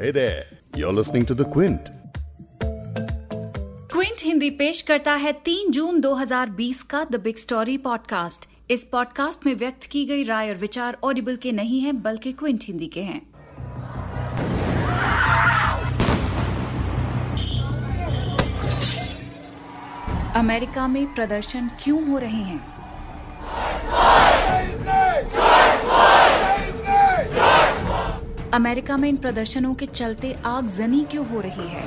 Hey there, you're listening to The Quint. Hindi पेश करता है 3 जून 2020 का द बिग स्टोरी पॉडकास्ट इस पॉडकास्ट में व्यक्त की गई राय और विचार ऑडिबल के नहीं हैं बल्कि क्विंट हिंदी के हैं। अमेरिका में प्रदर्शन क्यों हो रहे हैं? अमेरिका में इन प्रदर्शनों के चलते आगजनी क्यों हो रही है?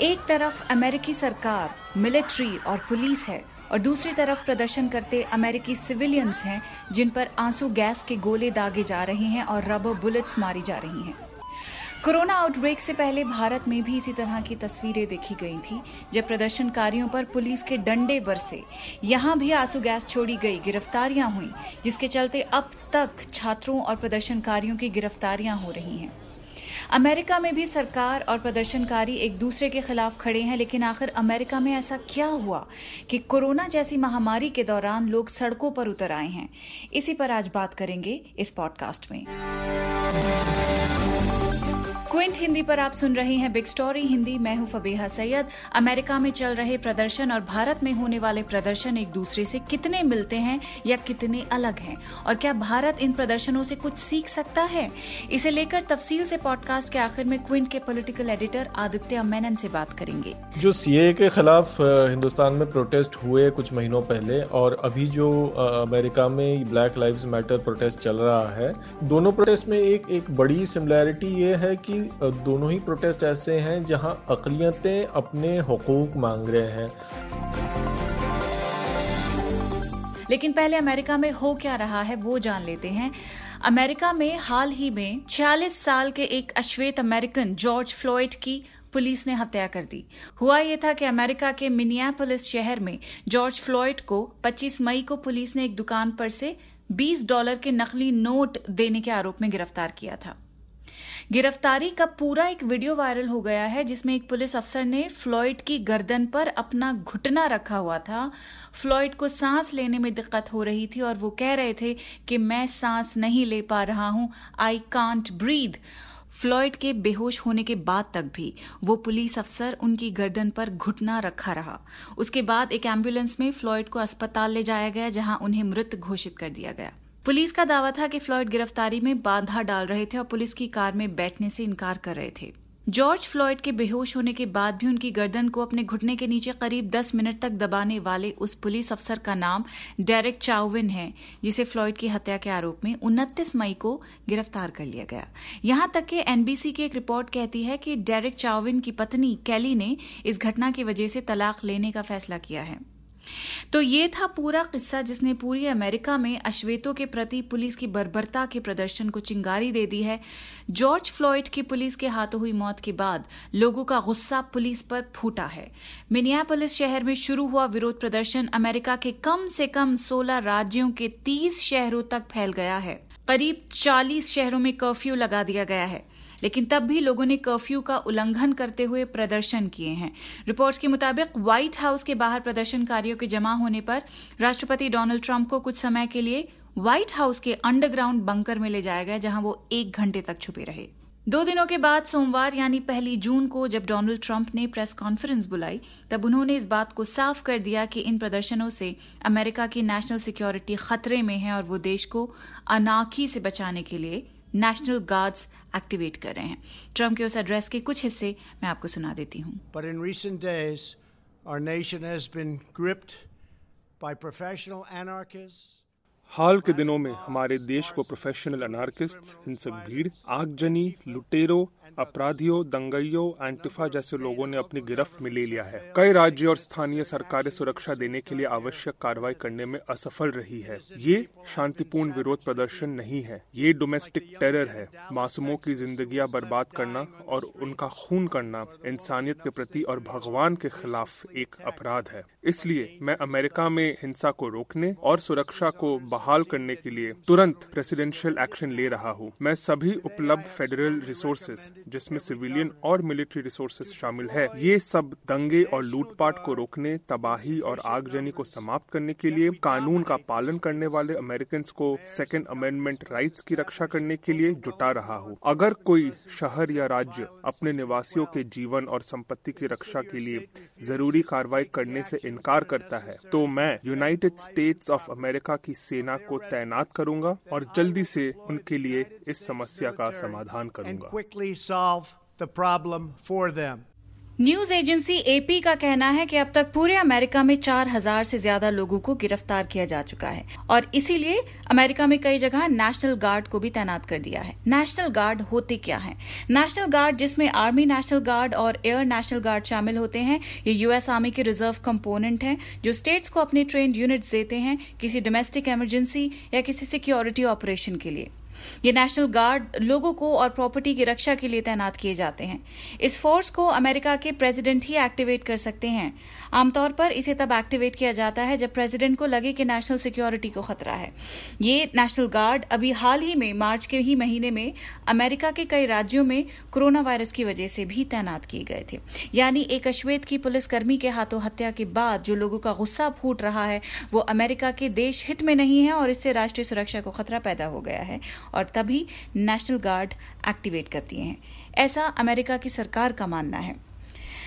एक तरफ़ अमेरिकी सरकार, मिलिट्री और पुलिस है, और दूसरी तरफ़ प्रदर्शन करते अमेरिकी सिविलियंस हैं, जिन पर आँसू गैस के गोले दागे जा रहे हैं और रबर बुलेट्स मारी जा रही हैं। कोरोना आउटब्रेक से पहले भारत में भी इसी तरह की तस्वीरें देखी गई थी, जब प्रदर्शनकारियों पर पुलिस के डंडे बरसे। यहाँ भी आँसू गैस छोड़ी गई, गिरफ्तारियाँ हुई, जिसके चलते अब तक छात्रों और प्रदर्शनकारियों की गिरफ्तारियाँ हो रही हैं। अमेरिका में भी सरकार और प्रदर्शनकारी एक दूसरे के खिलाफ खड़े हैं, लेकिन आखिर अमेरिका में ऐसा क्या हुआ कि कोरोना जैसी महामारी के दौरान लोग सड़कों पर उतर आए हैं? इसी पर आज बात करेंगे इस पॉडकास्ट में। क्विंट हिंदी पर आप सुन रहे हैं बिग स्टोरी। हिंदी, मैं हूँ फबीहा सैयद। अमेरिका में चल रहे प्रदर्शन और भारत में होने वाले प्रदर्शन एक दूसरे से कितने मिलते हैं या कितने अलग हैं? और क्या भारत इन प्रदर्शनों से कुछ सीख सकता है? इसे लेकर तफसील से पॉडकास्ट के आखिर में क्विंट के पॉलिटिकल एडिटर आदित्य मेनन से बात करेंगे। जो सीए के खिलाफ हिंदुस्तान में प्रोटेस्ट हुए कुछ महीनों पहले और अभी जो अमेरिका में ब्लैक लाइव मैटर प्रोटेस्ट चल रहा है, दोनों प्रोटेस्ट में एक एक बड़ी सिमिलैरिटी ये है कि दोनों ही प्रोटेस्ट ऐसे हैं जहाँ अकलियतें अपने हकूक मांग रहे हैं। लेकिन पहले अमेरिका में हो क्या रहा है वो जान लेते हैं। अमेरिका में हाल ही में 46 साल के एक अश्वेत अमेरिकन जॉर्ज फ्लॉयड की पुलिस ने हत्या कर दी। हुआ यह था कि अमेरिका के मिनियापोलिस शहर में जॉर्ज फ्लॉयड को 25 मई को पुलिस ने एक दुकान पर से 20 डॉलर के नकली नोट देने के आरोप में गिरफ़्तार किया था। गिरफ्तारी का पूरा एक वीडियो वायरल हो गया है, जिसमें एक पुलिस अफसर ने फ्लॉइड की गर्दन पर अपना घुटना रखा हुआ था। फ्लॉइड को सांस लेने में दिक्कत हो रही थी और वो कह रहे थे कि मैं सांस नहीं ले पा रहा हूँ आई कांट ब्रीद फ्लॉइड के बेहोश होने के बाद तक भी वो पुलिस अफसर उनकी गर्दन पर घुटना रखा रहा। उसके बाद एक एंबुलेंस में फ्लॉइड को अस्पताल ले जाया गया, जहाँ उन्हें मृत घोषित कर दिया गया। पुलिस का दावा था कि फ्लॉयड गिरफ्तारी में बाधा डाल रहे थे और पुलिस की कार में बैठने से इनकार कर रहे थे। जॉर्ज फ्लॉयड के बेहोश होने के बाद भी उनकी गर्दन को अपने घुटने के नीचे करीब 10 मिनट तक दबाने वाले उस पुलिस अफसर का नाम डेरेक चाउविन है, जिसे फ्लॉयड की हत्या के आरोप में 29 मई को गिरफ़्तार कर लिया गया। यहाँ तक कि एनबीसी की एक रिपोर्ट कहती है कि डेरेक चाउविन की पत्नी कैली ने इस घटना की वजह से तलाक लेने का फैसला किया है। तो ये था पूरा किस्सा जिसने पूरी अमेरिका में अश्वेतों के प्रति पुलिस की बर्बरता के प्रदर्शन को चिंगारी दे दी है। जॉर्ज फ्लॉइड की पुलिस के हाथों हुई मौत के बाद लोगों का गुस्सा पुलिस पर फूटा है। मिनियापोलिस शहर में शुरू हुआ विरोध प्रदर्शन अमेरिका के कम से कम 16 राज्यों के 30 शहरों तक फैल गया है। करीब 40 शहरों में कर्फ्यू लगा दिया गया है। लेकिन तब भी लोगों ने कर्फ्यू का उल्लंघन करते हुए प्रदर्शन किए हैं। रिपोर्ट्स के मुताबिक व्हाइट हाउस के बाहर प्रदर्शनकारियों के जमा होने पर राष्ट्रपति डोनाल्ड ट्रंप को कुछ समय के लिए व्हाइट हाउस के अंडरग्राउंड बंकर में ले जाया गया, जहाँ वो एक घंटे तक छुपे रहे। दो दिनों के बाद सोमवार, यानी पहली जून को, जब डोनाल्ड ट्रंप ने प्रेस कॉन्फ्रेंस बुलाई, तब उन्होंने इस बात को साफ़ कर दिया कि इन प्रदर्शनों से अमेरिका की नेशनल सिक्योरिटी खतरे में है और वो देश को अनाखी से बचाने के लिए नेशनल गार्ड्स एक्टिवेट कर रहे हैं ट्रंप के उस एड्रेस के कुछ हिस्से मैं आपको सुना देती हूँ But in recent days, our nation has been gripped by professional anarchists. हाल के दिनों में हमारे देश को प्रोफेशनल अनार्किस्ट हिंसक भीड़ आगजनी लुटेरों अपराधियों, दंगइयों एंटिफा जैसे लोगों ने अपनी गिरफ्त में ले लिया है। कई राज्य और स्थानीय सरकारें सुरक्षा देने के लिए आवश्यक कार्रवाई करने में असफल रही है। ये शांतिपूर्ण विरोध प्रदर्शन नहीं है। ये डोमेस्टिक टेरर है। मासूमों की ज़िंदगी बर्बाद करना और उनका खून करना इंसानियत के प्रति और भगवान के खिलाफ एक अपराध है। इसलिए मैं अमेरिका में हिंसा को रोकने और सुरक्षा को बहाल करने के लिए तुरंत प्रेसिडेंशियल एक्शन ले रहा हूँ। मैं सभी उपलब्ध फेडरल रिसोर्सेज जिसमें सिविलियन और मिलिट्री रिसोर्सेज शामिल है। ये सब दंगे और लूटपाट को रोकने, तबाही और आगजनी को समाप्त करने के लिए, कानून का पालन करने वाले अमेरिकन को सेकेंड अमेंडमेंट राइट्स की रक्षा करने के लिए जुटा रहा हूँ। अगर कोई शहर या राज्य अपने निवासियों के जीवन और संपत्ति की रक्षा के लिए ज़रूरी कार्रवाई करने से इनकार करता है तो मैं यूनाइटेड स्टेट्स ऑफ़ अमेरिका की सेना को तैनात करूँगा और जल्दी से उनके लिए इस समस्या का समाधान करूँगा। न्यूज़ एजेंसी एपी का कहना है कि अब तक पूरे अमेरिका में चार हज़ार से ज़्यादा लोगों को गिरफ़्तार किया जा चुका है और इसीलिए अमेरिका में कई जगह नेशनल गार्ड को भी तैनात कर दिया है। नेशनल गार्ड होते क्या है? नेशनल गार्ड जिसमें आर्मी नेशनल गार्ड और एयर नेशनल गार्ड शामिल होते हैं, ये यूएस आर्मी के रिज़र्व कंपोनेंट है, जो स्टेट्स को अपने ट्रेन यूनिट्स देते हैं, किसी डोमेस्टिक इमरजेंसी या किसी सिक्योरिटी ऑपरेशन के लिए। ये नेशनल गार्ड लोगों को और प्रॉपर्टी की रक्षा के लिए तैनात किए जाते हैं। इस फोर्स को अमेरिका के प्रेसिडेंट ही एक्टिवेट कर सकते हैं। आमतौर पर इसे तब एक्टिवेट किया जाता है जब प्रेसिडेंट को लगे कि नेशनल सिक्योरिटी को खतरा है। ये नेशनल गार्ड अभी हाल ही में मार्च के ही महीने में अमेरिका के कई राज्यों में कोरोना वायरस की वजह से भी तैनात किए गए थे। यानी एक अश्वेत की पुलिसकर्मी के हाथों हत्या के बाद जो लोगों का गुस्सा फूट रहा है, वो अमेरिका के देश हित में नहीं है और इससे राष्ट्रीय सुरक्षा को खतरा पैदा हो गया है। और तभी नेशनल गार्ड एक्टिवेट करती हैं। ऐसा अमेरिका की सरकार का मानना है।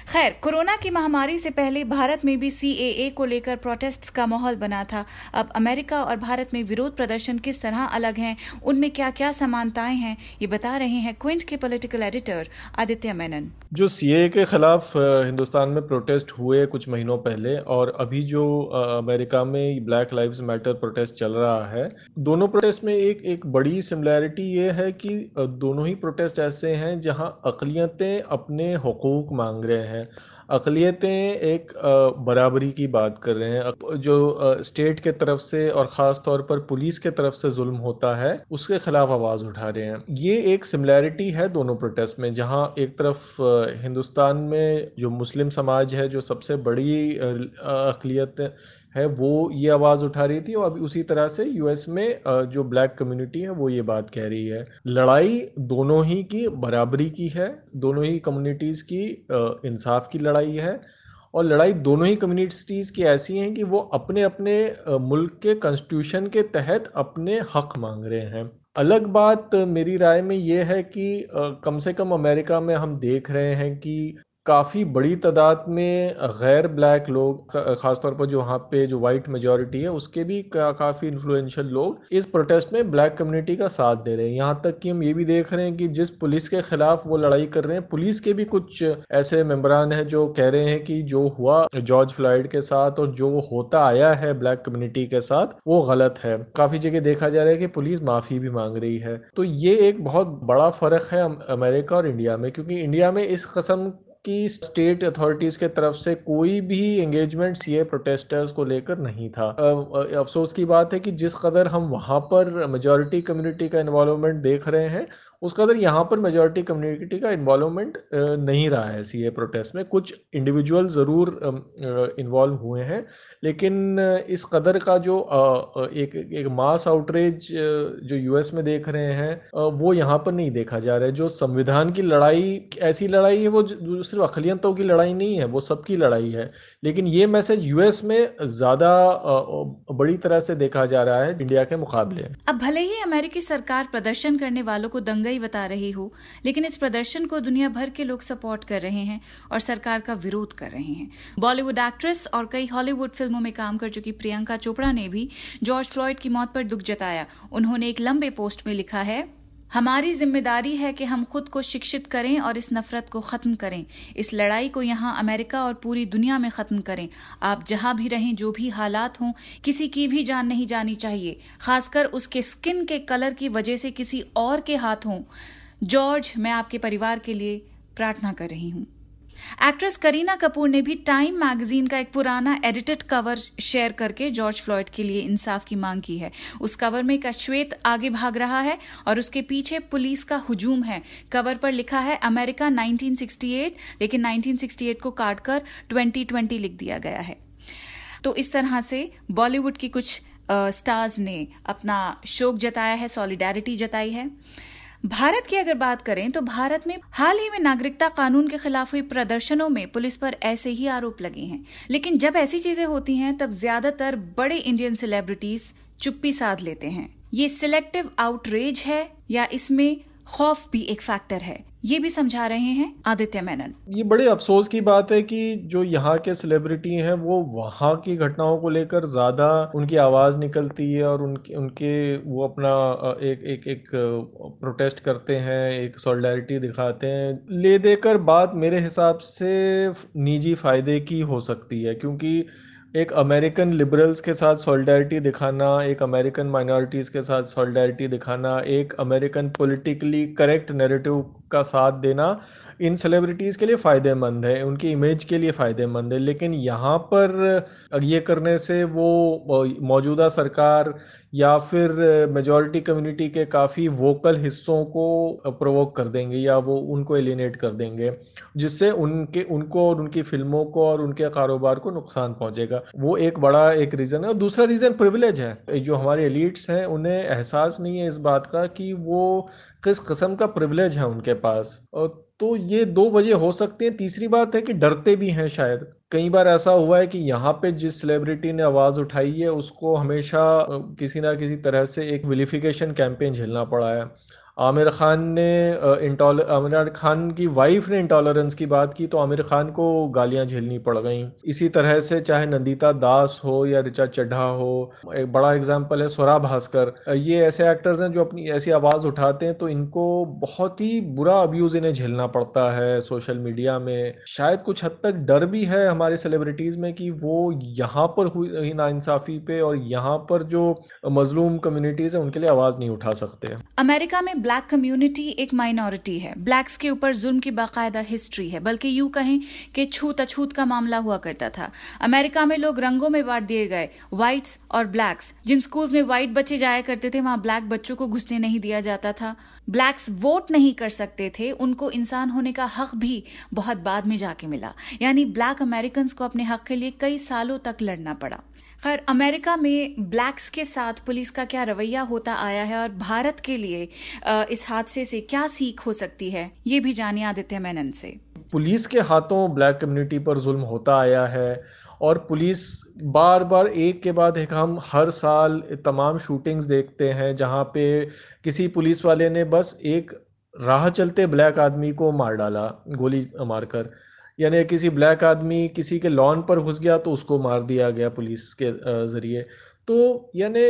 खैर, कोरोना की महामारी से पहले भारत में भी सीएए को लेकर प्रोटेस्ट का माहौल बना था। अब अमेरिका और भारत में विरोध प्रदर्शन किस तरह अलग हैं, उनमें क्या क्या समानताएँ हैं, ये बता रहे हैं क्विंट के पॉलिटिकल एडिटर आदित्य मेनन। जो सीए के खिलाफ हिंदुस्तान में प्रोटेस्ट हुए कुछ महीनों पहले और अभी जो अमेरिका में ब्लैक लाइव्स मैटर प्रोटेस्ट चल रहा है, दोनों प्रोटेस्ट में एक एक बड़ी सिमिलैरिटी ये है कि दोनों ही प्रोटेस्ट ऐसे हैं जहाँ अकलियतें अपने हकूक मांग रहे हैं। हैं। अकलीतें एक बराबरी की बात कर रहे हैं। जो स्टेट के तरफ़ से और ख़ास तौर पर पुलिस के तरफ़ से जुल्म होता है, उसके खिलाफ आवाज़ उठा रहे हैं। ये एक सिमिलैरिटी है दोनों प्रोटेस्ट में, जहाँ एक तरफ़ हिंदुस्तान में जो मुस्लिम समाज है, जो सबसे बड़ी अकलीत है, वो ये आवाज़ उठा रही थी और अभी उसी तरह से यूएस में जो ब्लैक कम्युनिटी है, वो ये बात कह रही है। लड़ाई दोनों ही की बराबरी की है, दोनों ही कम्युनिटीज़ की इंसाफ की लड़ाई है और लड़ाई दोनों ही कम्युनिटीज़ की ऐसी हैं कि वो अपने अपने मुल्क के कॉन्स्टिट्यूशन के तहत अपने हक मांग रहे हैं। अलग बात मेरी राय में ये है कि कम से कम अमेरिका में हम देख रहे हैं कि काफ़ी बड़ी तादाद में गैर ब्लैक लोग ख़ासतौर पर जो वहाँ पे जो वाइट मेजोरिटी है उसके भी का, काफ़ी इन्फ्लुएंशियल लोग इस प्रोटेस्ट में ब्लैक कम्युनिटी का साथ दे रहे हैं। यहाँ तक कि हम ये भी देख रहे हैं कि जिस पुलिस के खिलाफ वो लड़ाई कर रहे हैं पुलिस के भी कुछ ऐसे मेम्बरान हैं जो कह रहे हैं कि जो हुआ जॉर्ज फ्लाइड के साथ और जो होता आया है ब्लैक कम्युनिटी के साथ वो गलत है। काफ़ी जगह देखा जा रहा है कि पुलिस माफ़ी भी मांग रही है। तो ये एक बहुत बड़ा फ़र्क है अमेरिका और इंडिया में क्योंकि इंडिया में इस कस्म की स्टेट अथॉरिटीज़ के तरफ़ से कोई भी एंगेजमेंट सीए प्रोटेस्टर्स को लेकर नहीं था। अफसोस की बात है कि जिस कदर हम वहाँ पर मेजोरिटी कम्युनिटी का इन्वॉल्वमेंट देख रहे हैं उस कदर यहाँ पर मेजोरिटी कम्युनिटी का इन्वॉल्वमेंट नहीं रहा है सीए प्रोटेस्ट में। कुछ इंडिविजुअल ज़रूर इन्वॉल्व हुए हैं, लेकिन इस कदर का जो एक एक मास आउटरेज जो यूएस में देख रहे हैं वो यहाँ पर नहीं देखा जा रहा है। जो संविधान की लड़ाई, ऐसी लड़ाई है वो सिर्फ़ अखिलियतों की लड़ाई नहीं है, वो सबकी लड़ाई है। लेकिन ये मैसेज यूएस में ज़्यादा बड़ी तरह से देखा जा रहा है इंडिया के मुकाबले। अब भले ही अमेरिकी सरकार प्रदर्शन करने वालों को दंग गई बता रही हो। लेकिन इस प्रदर्शन को दुनिया भर के लोग सपोर्ट कर रहे हैं और सरकार का विरोध कर रहे हैं। बॉलीवुड एक्ट्रेस और कई हॉलीवुड फ़िल्मों में काम कर चुकी प्रियंका चोपड़ा ने भी जॉर्ज फ्लॉयड की मौत पर दुख जताया। उन्होंने एक लंबे पोस्ट में लिखा है हमारी ज़िम्मेदारी है कि हम खुद को शिक्षित करें और इस नफरत को खत्म करें। इस लड़ाई को यहाँ अमेरिका और पूरी दुनिया में खत्म करें। आप जहाँ भी रहें, जो भी हालात हों, किसी की भी जान नहीं जानी चाहिए। खासकर उसके स्किन के कलर की वजह से किसी और के हाथ। हों जॉर्ज, मैं आपके परिवार के लिए प्रार्थना कर रही हूँ। एक्ट्रेस करीना कपूर ने भी टाइम मैगजीन का एक पुराना एडिटेड कवर शेयर करके जॉर्ज फ्लॉयड के लिए इंसाफ की मांग की है। उस कवर में एक अश्वेत आगे भाग रहा है और उसके पीछे पुलिस का हुजूम है। कवर पर लिखा है, अमेरिका 1968 लेकिन 1968 को काटकर 2020 लिख दिया गया है। तो इस तरह से बॉलीवुड की कुछ स्टार्स ने अपना शोक जताया है, सॉलिडारिटी जताई है। भारत की अगर बात करें तो भारत में हाल ही में नागरिकता कानून के खिलाफ हुई प्रदर्शनों में पुलिस पर ऐसे ही आरोप लगे हैं। लेकिन जब ऐसी चीज़ें होती हैं, तब ज़्यादातर बड़े इंडियन सेलिब्रिटीज चुप्पी साध लेते हैं। ये सिलेक्टिव आउटरेज है या इसमें खौफ भी एक फैक्टर है। ये भी समझा रहे हैं आदित्य मेनन। ये बड़े अफसोस की बात है कि जो यहाँ के सेलिब्रिटी हैं, वो वहाँ की घटनाओं को लेकर ज़्यादा उनकी आवाज़ निकलती है और उनके उनके वो अपना एक एक एक प्रोटेस्ट करते हैं, एक सॉलिडारिटी दिखाते हैं। ले देकर बात मेरे हिसाब से निजी फ़ायदे की हो सकती है, क्योंकि एक अमेरिकन लिबरल्स के साथ सॉलिडारिटी दिखाना, एक अमेरिकन माइनॉरिटीज़ के साथ सॉलिडारिटी दिखाना, एक अमेरिकन पॉलिटिकली करेक्ट नैरेटिव का साथ देना इन सेलिब्रिटीज़ के लिए फ़ायदेमंद है, उनकी इमेज के लिए फ़ायदेमंद है, लेकिन यहाँ पर ये करने से वो मौजूदा सरकार या फिर मेजॉरिटी कम्युनिटी के काफ़ी वोकल हिस्सों को प्रोवोक कर देंगे या वो उनको एलिनेट कर देंगे, जिससे उनके, उनको और उनकी फ़िल्मों को और उनके कारोबार को नुकसान पहुंचेगा। वो एक बड़ा एक रीज़न है। और दूसरा रीज़न प्रिविलेज है। जो हमारे एलिट्स हैं, उन्हें एहसास नहीं है इस बात का कि वो किस किस्म का प्रिविलेज है उनके पास। और तो ये दो वजह हो सकती हैं। तीसरी बात है कि डरते भी हैं शायद। कई बार ऐसा हुआ है कि यहाँ पे जिस सेलिब्रिटी ने आवाज़ उठाई है, उसको हमेशा किसी ना किसी तरह से एक विलिफिकेशन कैंपेन झेलना पड़ा है। आमिर खान ने इंटॉल, आमिर खान की वाइफ ने इंटॉलरेंस की बात की तो आमिर खान को गालियाँ झेलनी पड़ गई। इसी तरह से चाहे नंदिता दास हो या रिचा चड्ढा हो, एक बड़ा एग्ज़ाम्पल है स्वरा भास्कर। ये ऐसे एक्टर्स हैं जो अपनी ऐसी आवाज़ उठाते हैं तो इनको बहुत ही बुरा अब्यूज़ इन्हें झेलना पड़ता है सोशल मीडिया में। शायद कुछ हद तक डर भी है हमारे सेलिब्रिटीज़ में कि वो यहाँ पर हुई नाइंसाफ़ी पे और यहाँ पर जो मजलूम कम्युनिटीज़ हैं, उनके लिए आवाज़ नहीं उठा सकते। अमेरिका में ब्लैक कम्युनिटी एक माइनॉरिटी है। ब्लैक्स के ऊपर जुल्म की बाकायदा हिस्ट्री है, बल्कि यूँ कहें कि छूत अछूत का मामला हुआ करता था। अमेरिका में लोग रंगों में बांट दिए गए व्हाइट्स और ब्लैक्स जिन स्कूल्स में व्हाइट बच्चे जाया करते थे, वहाँ ब्लैक बच्चों को घुसने नहीं दिया जाता था। ब्लैक्स वोट नहीं कर सकते थे, उनको इंसान होने का हक भी बहुत बाद में जाके मिला। यानी ब्लैक अमेरिकन को अपने हक के लिए कई सालों तक लड़ना पड़ा। खैर, अमेरिका में ब्लैक्स के साथ पुलिस का क्या रवैया होता आया है और भारत के लिए इस हादसे से क्या सीख हो सकती है? ये भी जानिए आदित्य मेनन से। पुलिस के हाथों ब्लैक कम्युनिटी पर जुल्म होता आया है और पुलिस बार बार एक के बाद एक हम हर साल तमाम शूटिंग्स देखते हैं जहाँ पे किसी पुलिस वाले ने बस एक राह चलते ब्लैक आदमी को मार डाला, गोली मारकर। यानी किसी ब्लैक आदमी किसी के लॉन पर घुस गया तो उसको मार दिया गया पुलिस के ज़रिए। तो यानी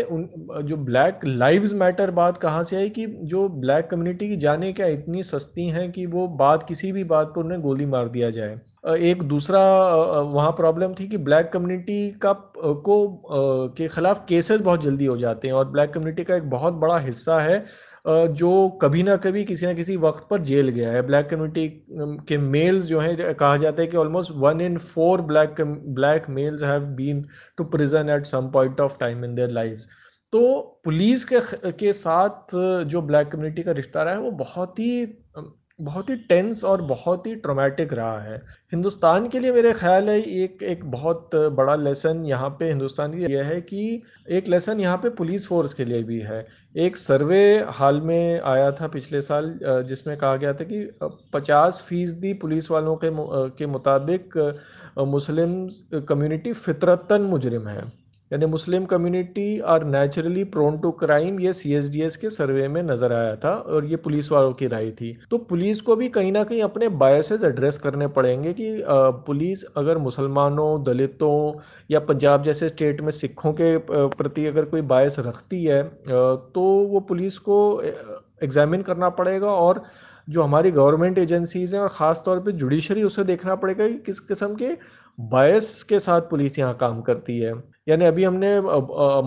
जो ब्लैक लाइव्स मैटर बात कहाँ से आई कि जो ब्लैक कम्युनिटी की जाने क्या इतनी सस्ती हैं कि वो बात, किसी भी बात पर उन्हें गोली मार दिया जाए? एक दूसरा वहाँ प्रॉब्लम थी कि ब्लैक कम्युनिटी का को के ख़िलाफ़ केसेस बहुत जल्दी हो जाते हैं और ब्लैक कम्युनिटी का एक बहुत बड़ा हिस्सा है। जो कभी ना कभी किसी ना किसी वक्त पर जेल गया है। ब्लैक कम्युनिटी के मेल्स जो हैं, कहा जाता है कि almost one in four black black males have been to prison at some point of time in their life तो पुलिस के के साथ जो ब्लैक कम्युनिटी का रिश्ता रहा है, वो बहुत ही बहुत ही टेंस और बहुत ही ट्रोमेटिक रहा है। हिंदुस्तान के लिए मेरे ख्याल है, एक एक बहुत बड़ा लेसन यहाँ पे हिंदुस्तान की यह है कि एक लेसन यहाँ पे पुलिस फोर्स के लिए भी है। एक सर्वे हाल में आया था पिछले साल जिसमें कहा गया था कि 50 फ़ीसदी पुलिस वालों के के मुताबिक मुस्लिम कम्युनिटी फितरतन मुजरिम है। यानी Muslim community are naturally prone to crime, ये एस के सर्वे में नज़र आया था और ये पुलिस वालों की राय थी। तो पुलिस को भी कहीं ना कहीं अपने बायसेज एड्रेस करने पड़ेंगे कि पुलिस अगर मुसलमानों, दलितों या पंजाब जैसे स्टेट में सिखों के प्रति अगर कोई बायस रखती है तो वो पुलिस को एग्जामिन करना पड़ेगा और जो हमारी गवर्नमेंट एजेंसीज हैं और ख़ास तौर पे जुडिशरी उसे देखना पड़ेगा कि किस किस्म के बायस के साथ पुलिस यहाँ काम करती है। यानी अभी हमने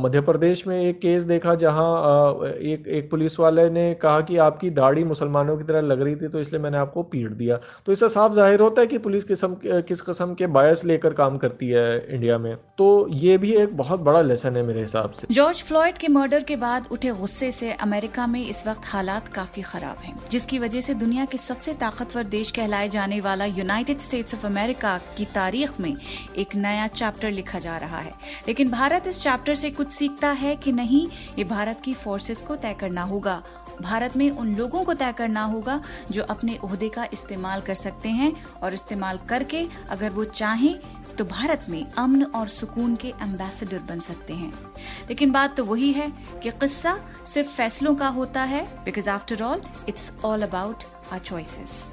मध्य प्रदेश में एक केस देखा जहाँ एक एक पुलिस वाले ने कहा कि आपकी दाढ़ी मुसलमानों की तरह लग रही थी तो इसलिए मैंने आपको पीट दिया। तो इससे साफ़ ज़ाहिर होता है कि पुलिस किस्म किस किस्म के बायस लेकर काम करती है इंडिया में। तो ये भी एक बहुत बड़ा लेसन है मेरे हिसाब से। जॉर्ज फ्लॉयड के मर्डर के बाद उठे गुस्से से अमेरिका में इस वक्त हालात काफ़ी खराब हैं, जिसकी वजह से दुनिया के सबसे ताकतवर देश कहलाए जाने वाला यूनाइटेड स्टेट्स ऑफ़ अमेरिका की तारीख में एक नया चैप्टर लिखा जा रहा है। लेकिन भारत इस चैप्टर से कुछ सीखता है कि नहीं, ये भारत की फोर्सेस को तय करना होगा। भारत में उन लोगों को तय करना होगा जो अपने ओहदे का इस्तेमाल कर सकते हैं और इस्तेमाल करके अगर वो चाहें तो भारत में अमन और सुकून के एम्बेसडर बन सकते हैं। लेकिन बात तो वही है कि किस्सा सिर्फ़ फैसलों का होता है because after all it's all about our choices